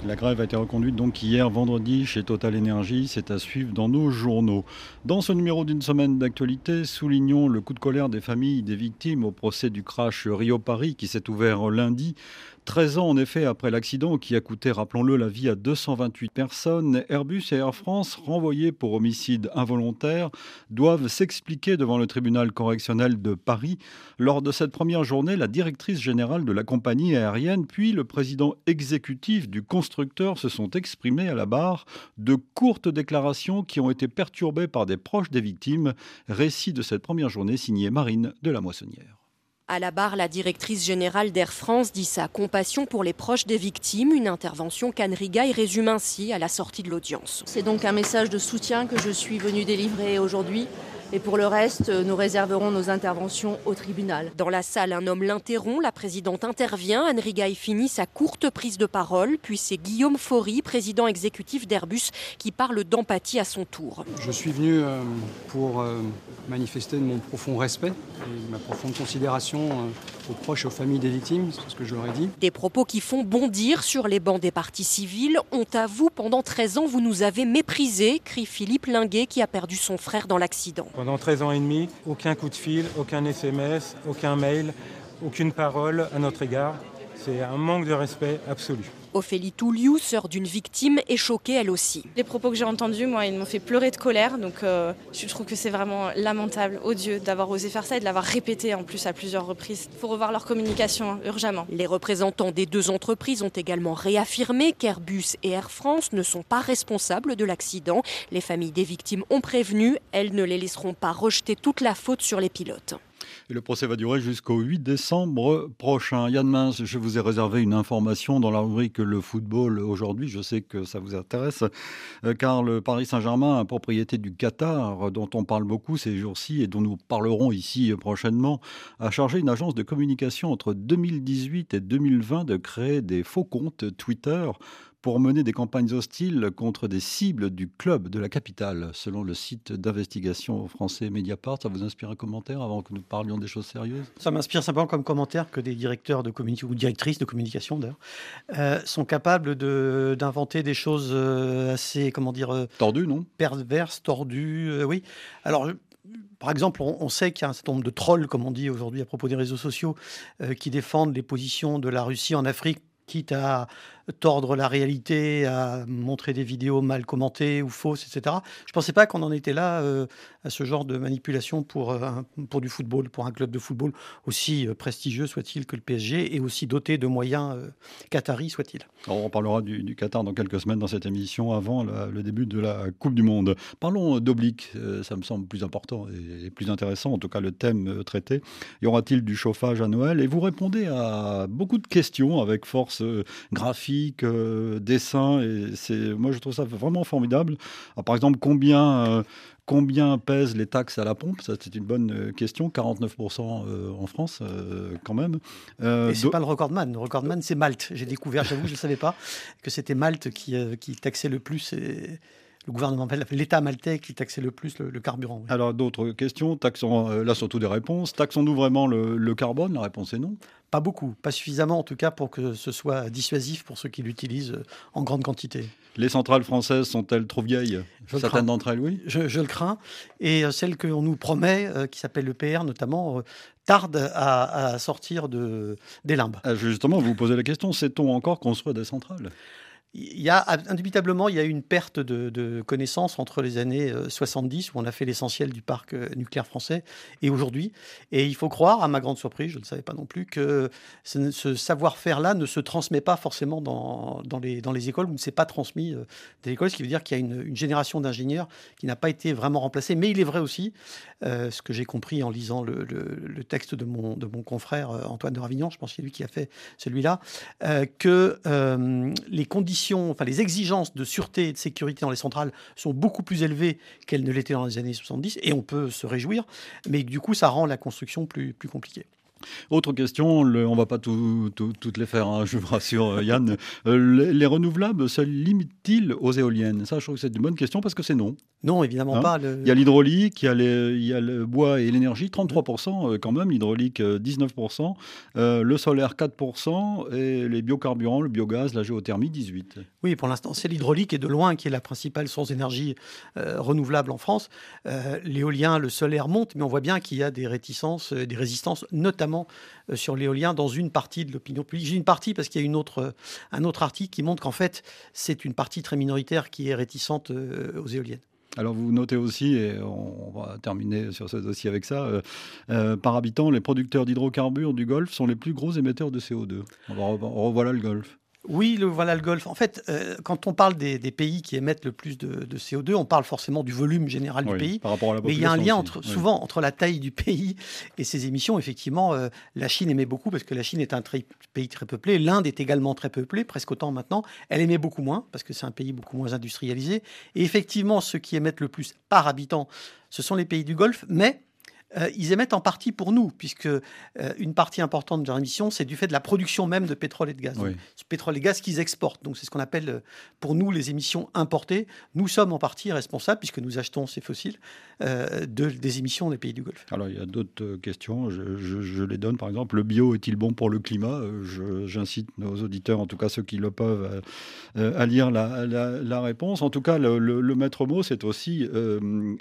La grève a été reconduite donc hier vendredi chez Total Energy. C'est à suivre dans nos journaux. Dans ce numéro d'une semaine d'actualité, soulignons le coup de colère des familles des victimes au procès du crash Rio-Paris qui s'est ouvert lundi. 13 ans en effet après l'accident qui a coûté, rappelons-le, la vie à 228 personnes, Airbus et Air France, renvoyés pour homicide involontaire, doivent s'expliquer devant le tribunal correctionnel de Paris. Lors de cette première journée, la directrice générale de la compagnie aérienne puis le président exécutif du constructeur se sont exprimés à la barre. De courtes déclarations qui ont été perturbées par des proches des victimes. Récit de cette première journée signé Marine de la Moissonnière. À la barre, la directrice générale d'Air France dit sa compassion pour les proches des victimes, une intervention qu'Anne Rigaille résume ainsi à la sortie de l'audience. C'est donc un message de soutien que je suis venue délivrer aujourd'hui et pour le reste, nous réserverons nos interventions au tribunal. Dans la salle, un homme l'interrompt, la présidente intervient, Anne Rigaille finit sa courte prise de parole, puis c'est Guillaume Faury, président exécutif d'Airbus, qui parle d'empathie à son tour. Je suis venu euh, pour euh, manifester mon profond respect et ma profonde considération euh, aux proches et aux familles des victimes, c'est ce que je leur ai dit. Des propos qui font bondir sur les bancs des partis civils. Honte à vous, pendant 13 ans, vous nous avez méprisés, crie Philippe Linguet qui a perdu son frère dans l'accident. Pendant 13 ans et demi, aucun coup de fil, aucun SMS, aucun mail, aucune parole à notre égard. C'est un manque de respect absolu. Ophélie Touliou, sœur d'une victime, est choquée elle aussi. Les propos que j'ai entendus, moi, ils m'ont fait pleurer de colère. Donc euh, je trouve que c'est vraiment lamentable, odieux d'avoir osé faire ça et de l'avoir répété en plus à plusieurs reprises. Il faut revoir leur communication hein, urgemment. Les représentants des deux entreprises ont également réaffirmé qu'Airbus et Air France ne sont pas responsables de l'accident. Les familles des victimes ont prévenu, elles ne les laisseront pas rejeter toute la faute sur les pilotes. Le procès va durer jusqu'au 8 décembre prochain. Yann Mince, je vous ai réservé une information dans la rubrique Le football aujourd'hui. Je sais que ça vous intéresse, euh, car le Paris Saint-Germain, propriété du Qatar, dont on parle beaucoup ces jours-ci et dont nous parlerons ici prochainement, a chargé une agence de communication entre 2018 et 2020 de créer des faux comptes Twitter pour mener des campagnes hostiles contre des cibles du club de la capitale, selon le site d'investigation français Mediapart. Ça vous inspire un commentaire avant que nous parlions des choses sérieuses? Ça m'inspire simplement comme commentaire que des directeurs de communication ou directrices de communication d'ailleurs euh, sont capables d'inventer des choses euh, assez, comment dire, euh, tordues, non? Perverses, tordues, oui. Alors par exemple, on, sait qu'il y a un certain nombre de trolls, comme on dit aujourd'hui à propos des réseaux sociaux, qui défendent les positions de la Russie en Afrique quitte à tordre la réalité, à montrer des vidéos mal commentées ou fausses, etc. Je ne pensais pas qu'on en était là euh, à ce genre de manipulation pour, euh, pour du football, pour un club de football aussi euh, prestigieux soit-il que le PSG et aussi doté de moyens qataris soit-il. On parlera du, Qatar dans quelques semaines dans cette émission avant le début de la Coupe du Monde. Parlons d'oblique, ça me semble plus important et, plus intéressant, en tout cas le thème traité. Y aura-t-il du chauffage à Noël? Et vous répondez à beaucoup de questions avec force graphique euh, dessin. Et c'est, moi, je trouve ça vraiment formidable. Par exemple, combien, euh, combien pèsent les taxes à la pompe? Ça, c'est une bonne euh, question. 49% en France, quand même. et c'est pas le recordman. Le recordman, c'est Malte. J'ai découvert, j'avoue, je ne savais pas que c'était Malte qui, qui taxait le plus. Et le gouvernement, l'État maltais qui taxait le plus le, carburant. Alors d'autres questions, taxons, là surtout des réponses. Taxons-nous vraiment le, le, carbone? La réponse est non. Pas beaucoup, pas suffisamment en tout cas pour que ce soit dissuasif pour ceux qui l'utilisent euh, en grande quantité. Les centrales françaises sont-elles trop vieilles? Certaines d'entre elles, oui. Je, le crains. Et euh, celle qu'on nous promet, euh, qui s'appelle le PR notamment, tarde à, sortir de, des limbes. Ah, justement, vous posez la question, sait-on encore construire des centrales? Il y a indubitablement il y a eu une perte de, connaissances entre les années 70 euh, où on a fait l'essentiel du parc euh, nucléaire français et aujourd'hui. Et il faut croire, à ma grande surprise, je ne savais pas non plus, que ce, savoir-faire-là ne se transmet pas forcément dans, dans, les, dans les écoles ou ne s'est pas transmis euh, des écoles, ce qui veut dire qu'il y a une, génération d'ingénieurs qui n'a pas été vraiment remplacée. Mais il est vrai aussi, ce que j'ai compris en lisant le, le, texte de mon, de mon confrère Antoine de Ravignon, je pense que c'est lui qui a fait celui-là, que les conditions enfin les exigences de sûreté et de sécurité dans les centrales sont beaucoup plus élevées qu'elles ne l'étaient dans les années 70, et on peut se réjouir, mais du coup, ça rend la construction plus, plus compliquée. Autre question, on ne va pas toutes les faire, hein, je vous rassure euh, Yann. Euh, les, renouvelables se limitent-ils aux éoliennes? Ça, je trouve que c'est une bonne question parce que c'est non. Non, évidemment hein? pas. Il y a l'hydraulique, il, il, y a le bois et l'énergie, 33% euh, quand même, l'hydraulique 19%, le solaire 4% et les biocarburants, le biogaz, la géothermie 18%. Oui, pour l'instant, c'est l'hydraulique et de loin qui est la principale source d'énergie renouvelable en France. L'éolien, le solaire monte, mais on voit bien qu'il y a des réticences, des résistances, notamment euh, sur l'éolien dans une partie de l'opinion publique. J'ai une partie parce qu'il y a une autre, euh, un autre article qui montre qu'en fait, c'est une partie très minoritaire qui est réticente euh, aux éoliennes. Alors vous notez aussi, et on va terminer sur ce dossier avec ça, par habitant, les producteurs d'hydrocarbures du Golfe sont les plus gros émetteurs de CO2. On revoilà le Golfe. Oui, le, voilà le Golfe. En fait, euh, quand on parle des, pays qui émettent le plus de, CO2, on parle forcément du volume général du pays. mais il y a un lien entre, souvent entre la taille du pays et ses émissions. Effectivement, euh, la Chine émet beaucoup parce que la Chine est un pays très peuplé. L'Inde est également très peuplée, presque autant maintenant. Elle émet beaucoup moins parce que c'est un pays beaucoup moins industrialisé. Et effectivement, ceux qui émettent le plus par habitant, ce sont les pays du Golfe. Mais euh, ils émettent en partie pour nous, puisque euh, une partie importante de leur émission, c'est du fait de la production même de pétrole et de gaz. ce pétrole et gaz qu'ils exportent. Donc c'est ce qu'on appelle euh, pour nous les émissions importées. Nous sommes en partie responsables, puisque nous achetons ces fossiles, de, des émissions des pays du Golfe. Alors il y a d'autres questions, je, les donne. Par exemple, le bio est-il bon pour le climat? J'incite nos auditeurs, en tout cas ceux qui le peuvent, à lire la, réponse. En tout cas, le, maître mot, c'est aussi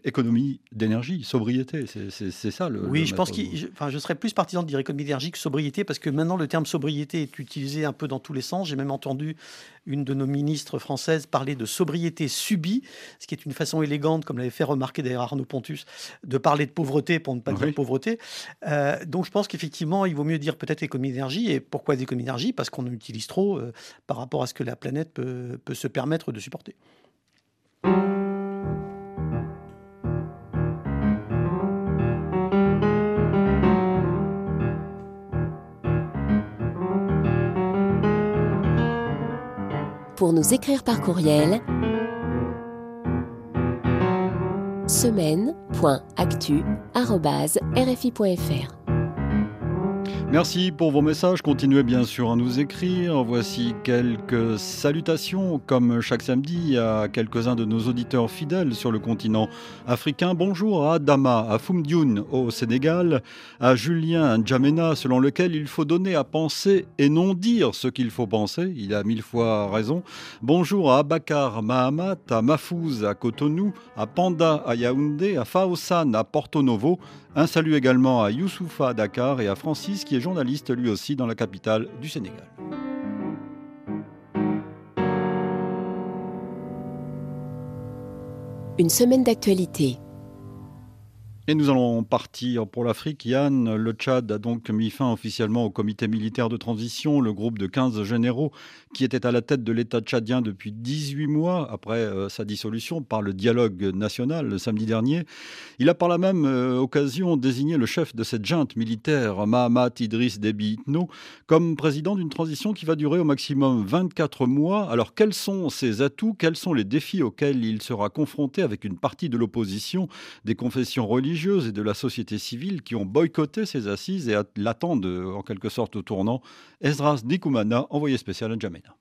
économie d'énergie, sobriété. C'est c'est ça le. Oui, je pense que enfin, je serais plus partisan de dire économie d'énergie que sobriété, parce que maintenant le terme sobriété est utilisé un peu dans tous les sens. J'ai même entendu une de nos ministres françaises parler de sobriété subie, ce qui est une façon élégante, comme l'avait fait remarquer d'ailleurs Arnaud Pontus, de parler de pauvreté pour ne pas dire pauvreté. Euh, donc je pense qu'effectivement, il vaut mieux dire peut-être économie d'énergie. Et pourquoi d'économie d'énergie Parce qu'on utilise trop euh, par rapport à ce que la planète peut, peut se permettre de supporter. Pour nous écrire par courriel semaine.actu.rfi.fr. Merci pour vos messages. Continuez bien sûr à nous écrire. Voici quelques salutations. Comme chaque samedi, à quelques-uns de nos auditeurs fidèles sur le continent africain. Bonjour à Adama, à Foumdioun au Sénégal, à Julien Djamena, selon lequel il faut donner à penser et non dire ce qu'il faut penser. Il a mille fois raison. Bonjour à Abakar Mahamat, à Mafouz, à Cotonou, à Panda, à Yaoundé, à Faosan, à Porto Novo. Un salut également à Youssoufa Dakar et à Francis qui est journaliste lui aussi dans la capitale du Sénégal. Une semaine d'actualité et nous allons partir pour l'Afrique. Yann, le Tchad a donc mis fin officiellement au comité militaire de transition, le groupe de 15 généraux qui était à la tête de l'État tchadien depuis 18 mois après euh, sa dissolution par le dialogue national le samedi dernier. Il a par la même euh, occasion désigné le chef de cette junte militaire, Mahamat Idriss Déby Itno, comme président d'une transition qui va durer au maximum 24 mois. Alors quels sont ses atouts? Quels sont les défis auxquels il sera confronté avec une partie de l'opposition, des confessions religieuses et de la société civile qui ont boycotté ces assises et l'attendent en quelque sorte au tournant. Esdras Dikoumana, envoyé spécial à Djamena.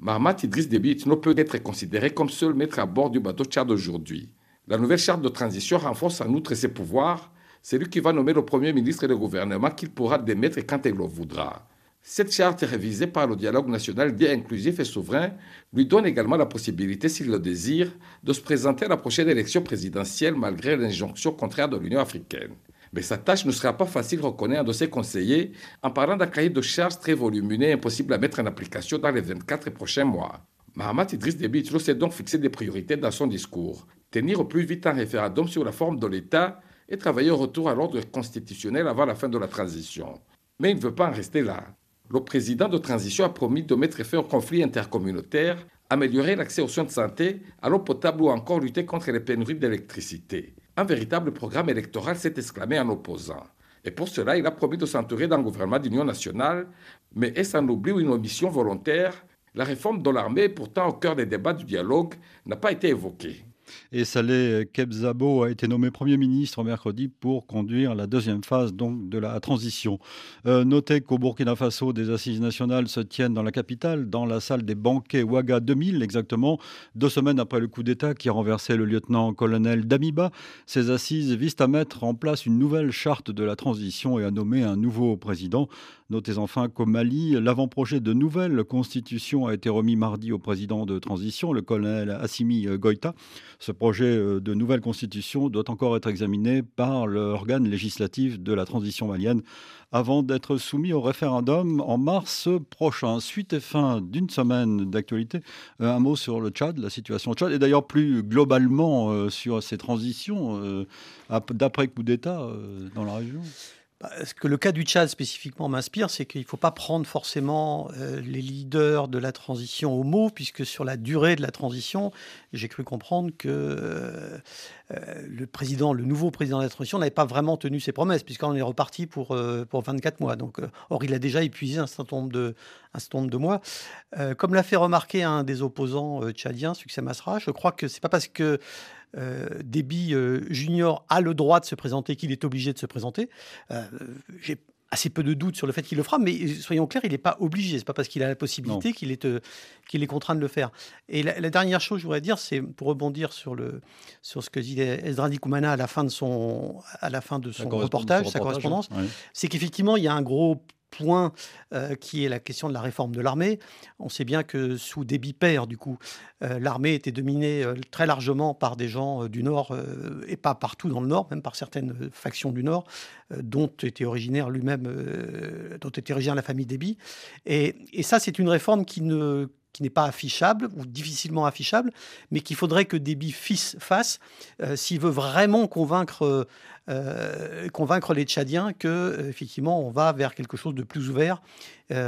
Mahamat Idriss Déby ne peut être considéré comme seul maître à bord du bateau Tchad aujourd'hui. La nouvelle charte de transition renforce en outre ses pouvoirs. C'est lui qui va nommer le Premier ministre et le gouvernement qu'il pourra démettre quand il le voudra. Cette charte révisée par le dialogue national dit inclusif et souverain lui donne également la possibilité, s'il le désire, de se présenter à la prochaine élection présidentielle malgré l'injonction contraire de l'Union africaine. Mais sa tâche ne sera pas facile, reconnaît un de ses conseillers, en parlant d'un cahier de charges très volumineux et impossible à mettre en application dans les 24 prochains mois. Mahamat Idriss Déby s'est donc fixé des priorités dans son discours. Tenir au plus vite un référendum sur la forme de l'État et travailler au retour à l'ordre constitutionnel avant la fin de la transition. Mais il ne veut pas en rester là. Le président de transition a promis de mettre fin au conflit intercommunautaire, améliorer l'accès aux soins de santé, à l'eau potable ou encore lutter contre les pénuries d'électricité. Un véritable programme électoral s'est exclamé en opposant. Et pour cela, il a promis de s'entourer d'un gouvernement d'union nationale. Mais est-ce un oubli ou une omission volontaire? La réforme de l'armée, pourtant au cœur des débats du dialogue, n'a pas été évoquée. Et Saleh Kebzabo a été nommé Premier ministre mercredi pour conduire la deuxième phase donc, de la transition. Euh, notez qu'au Burkina Faso, des assises nationales se tiennent dans la capitale, dans la salle des banquets Ouaga 2000 exactement, deux semaines après le coup d'État qui a renversé le lieutenant-colonel Damiba. Ces assises visent à mettre en place une nouvelle charte de la transition et à nommer un nouveau président. Notez enfin qu'au Mali, l'avant-projet de nouvelle constitution a été remis mardi au président de transition, le colonel Assimi Goïta. Ce projet euh, de nouvelle constitution doit encore être examiné par l'organe législatif de la transition malienne avant d'être soumis au référendum en mars prochain. Suite et fin d'une semaine d'actualité. Euh, un mot sur le Tchad, la situation au Tchad, et d'ailleurs plus globalement euh, sur ces transitions d'après coup d'État dans la région. Ce que le cas du Tchad spécifiquement m'inspire, c'est qu'il ne faut pas prendre forcément euh, les leaders de la transition au mot, puisque sur la durée de la transition, j'ai cru comprendre que euh, le président, le nouveau président de la transition, n'avait pas vraiment tenu ses promesses, puisqu'on est reparti pour, pour 24 mois. Donc, or, il a déjà épuisé un certain nombre de, un certain nombre de mois. comme l'a fait remarquer un des opposants tchadiens, Succès Masra, je crois que c'est pas parce que euh, Déby euh, Junior a le droit de se présenter, qu'il est obligé de se présenter. Euh, j'ai assez peu de doutes sur le fait qu'il le fera, mais soyons clairs, il n'est pas obligé. C'est pas parce qu'il a la possibilité qu'il est, qu'il est contraint de le faire. Et la, dernière chose, je voudrais dire, c'est pour rebondir sur, le, sur ce que dit Ezra Koumana à la fin de son, à la fin de son reportage, sa correspondance, c'est qu'effectivement, il y a un gros point euh, qui est la question de la réforme de l'armée. On sait bien que sous débit père, du coup, euh, l'armée était dominée euh, très largement par des gens du Nord, et pas partout dans le Nord, même par certaines factions du Nord, dont était originaire lui-même, dont était originaire la famille Déby. Et, et ça, c'est une réforme qui ne qui n'est pas affichable ou difficilement affichable, mais qu'il faudrait que Déby fasse euh, s'il veut vraiment convaincre, euh, les Tchadiens que euh, effectivement on va vers quelque chose de plus ouvert,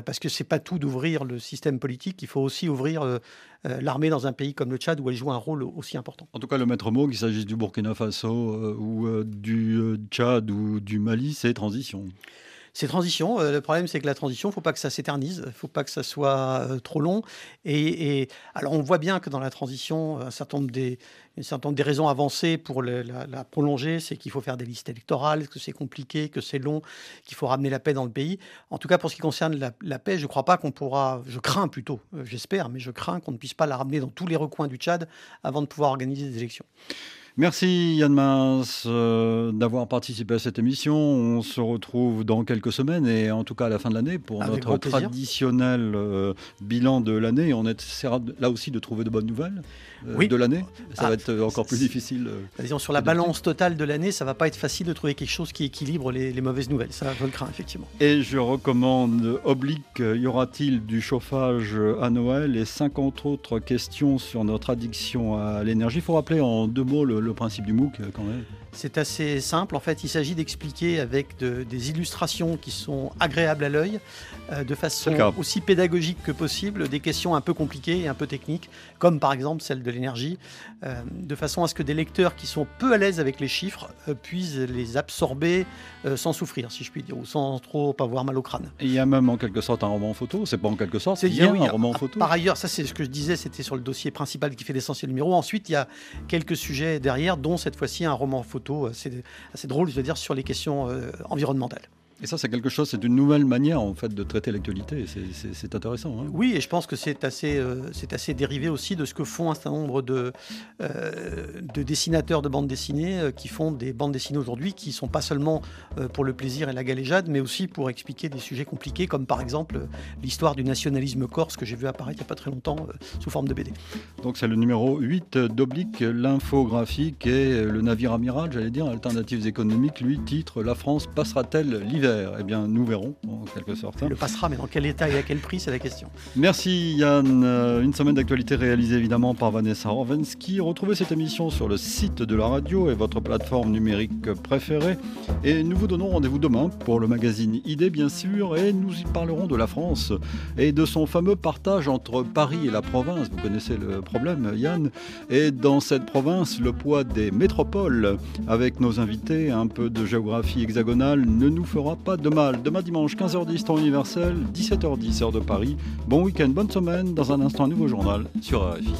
parce que c'est pas tout d'ouvrir le système politique, il faut aussi ouvrir l'armée dans un pays comme le Tchad où elle joue un rôle aussi important. En tout cas, le maître mot, qu'il s'agisse du Burkina Faso ou du Tchad ou du Mali, c'est transition. C'est transition. Euh, le problème, c'est que la transition, il ne faut pas que ça s'éternise, il ne faut pas que ça soit euh, trop long. Et, alors, on voit bien que dans la transition, un certain nombre des, raisons avancées pour la, prolonger, c'est qu'il faut faire des listes électorales, que c'est compliqué, que c'est long, qu'il faut ramener la paix dans le pays. En tout cas, pour ce qui concerne la, paix, je ne crois pas qu'on pourra, je crains plutôt, euh, j'espère, mais je crains qu'on ne puisse pas la ramener dans tous les recoins du Tchad avant de pouvoir organiser des élections. Merci Yann Mince euh, d'avoir participé à cette émission. On se retrouve dans quelques semaines et en tout cas à la fin de l'année pour notre traditionnel euh, bilan de l'année. On essaiera là aussi de trouver de bonnes nouvelles euh, de l'année. Ça va ah, être encore plus difficile. disons, sur la balance totale de l'année, ça va pas être facile de trouver quelque chose qui équilibre les, les, mauvaises nouvelles. Ça, je le crains effectivement. Et je recommande Oblique, y aura-t-il du chauffage à Noël? Et 50 autres questions sur notre addiction à l'énergie. Il faut rappeler en deux mots le le principe du MOOC euh, quand même c'est assez simple. En fait, il s'agit d'expliquer avec des illustrations qui sont agréables à l'œil, euh, de façon aussi pédagogique que possible, des questions un peu compliquées et un peu techniques, comme par exemple celle de l'énergie, euh, de façon à ce que des lecteurs qui sont peu à l'aise avec les chiffres euh, puissent les absorber sans souffrir, si je puis dire, ou sans trop avoir mal au crâne. il y a même en quelque sorte un roman photo. C'est pas en quelque sorte, c'est bien un roman photo. Par ailleurs, ça c'est ce que je disais, c'était sur le dossier principal qui fait l'essentiel numéro. Ensuite, il y a quelques sujets derrière, dont cette fois-ci un roman photo assez, assez veux dire, sur les questions euh, environnementales. Et ça, c'est quelque chose, c'est une nouvelle manière en fait de traiter l'actualité. C'est intéressant. Hein. oui, et je pense que c'est assez, euh, c'est assez dérivé aussi de ce que font un certain nombre de, euh, de dessinateurs de bandes dessinées euh, qui font des bandes dessinées aujourd'hui qui sont pas seulement pour le plaisir et la galéjade, mais aussi pour expliquer des sujets compliqués, comme par exemple l'histoire du nationalisme corse que j'ai vu apparaître il n'y a pas très longtemps sous forme de BD. Donc c'est le numéro 8 d'Oblique, l'infographique et le navire amiral, j'allais dire, Alternatives économiques, lui titre La France passera-t-elle l'hiver? Eh bien, nous verrons, en quelque sorte. Il le passera, mais dans quel état et à quel prix, c'est la question. Merci Yann. Euh, une semaine d'actualité réalisée évidemment par Vanessa Orvensky. Retrouvez cette émission sur le site de la radio et votre plateforme numérique préférée. Et nous vous donnons rendez-vous demain pour le magazine Idée, bien sûr, et nous y parlerons de la France et de son fameux partage entre Paris et la province. Vous connaissez le problème, Yann. Et dans cette province, le poids des métropoles, avec nos invités, un peu de géographie hexagonale, ne nous fera pas de mal. Demain dimanche, 15h10 temps universel, 17h10 heure de Paris. Bon week-end, bonne semaine. Dans un instant, un nouveau journal sur RFI.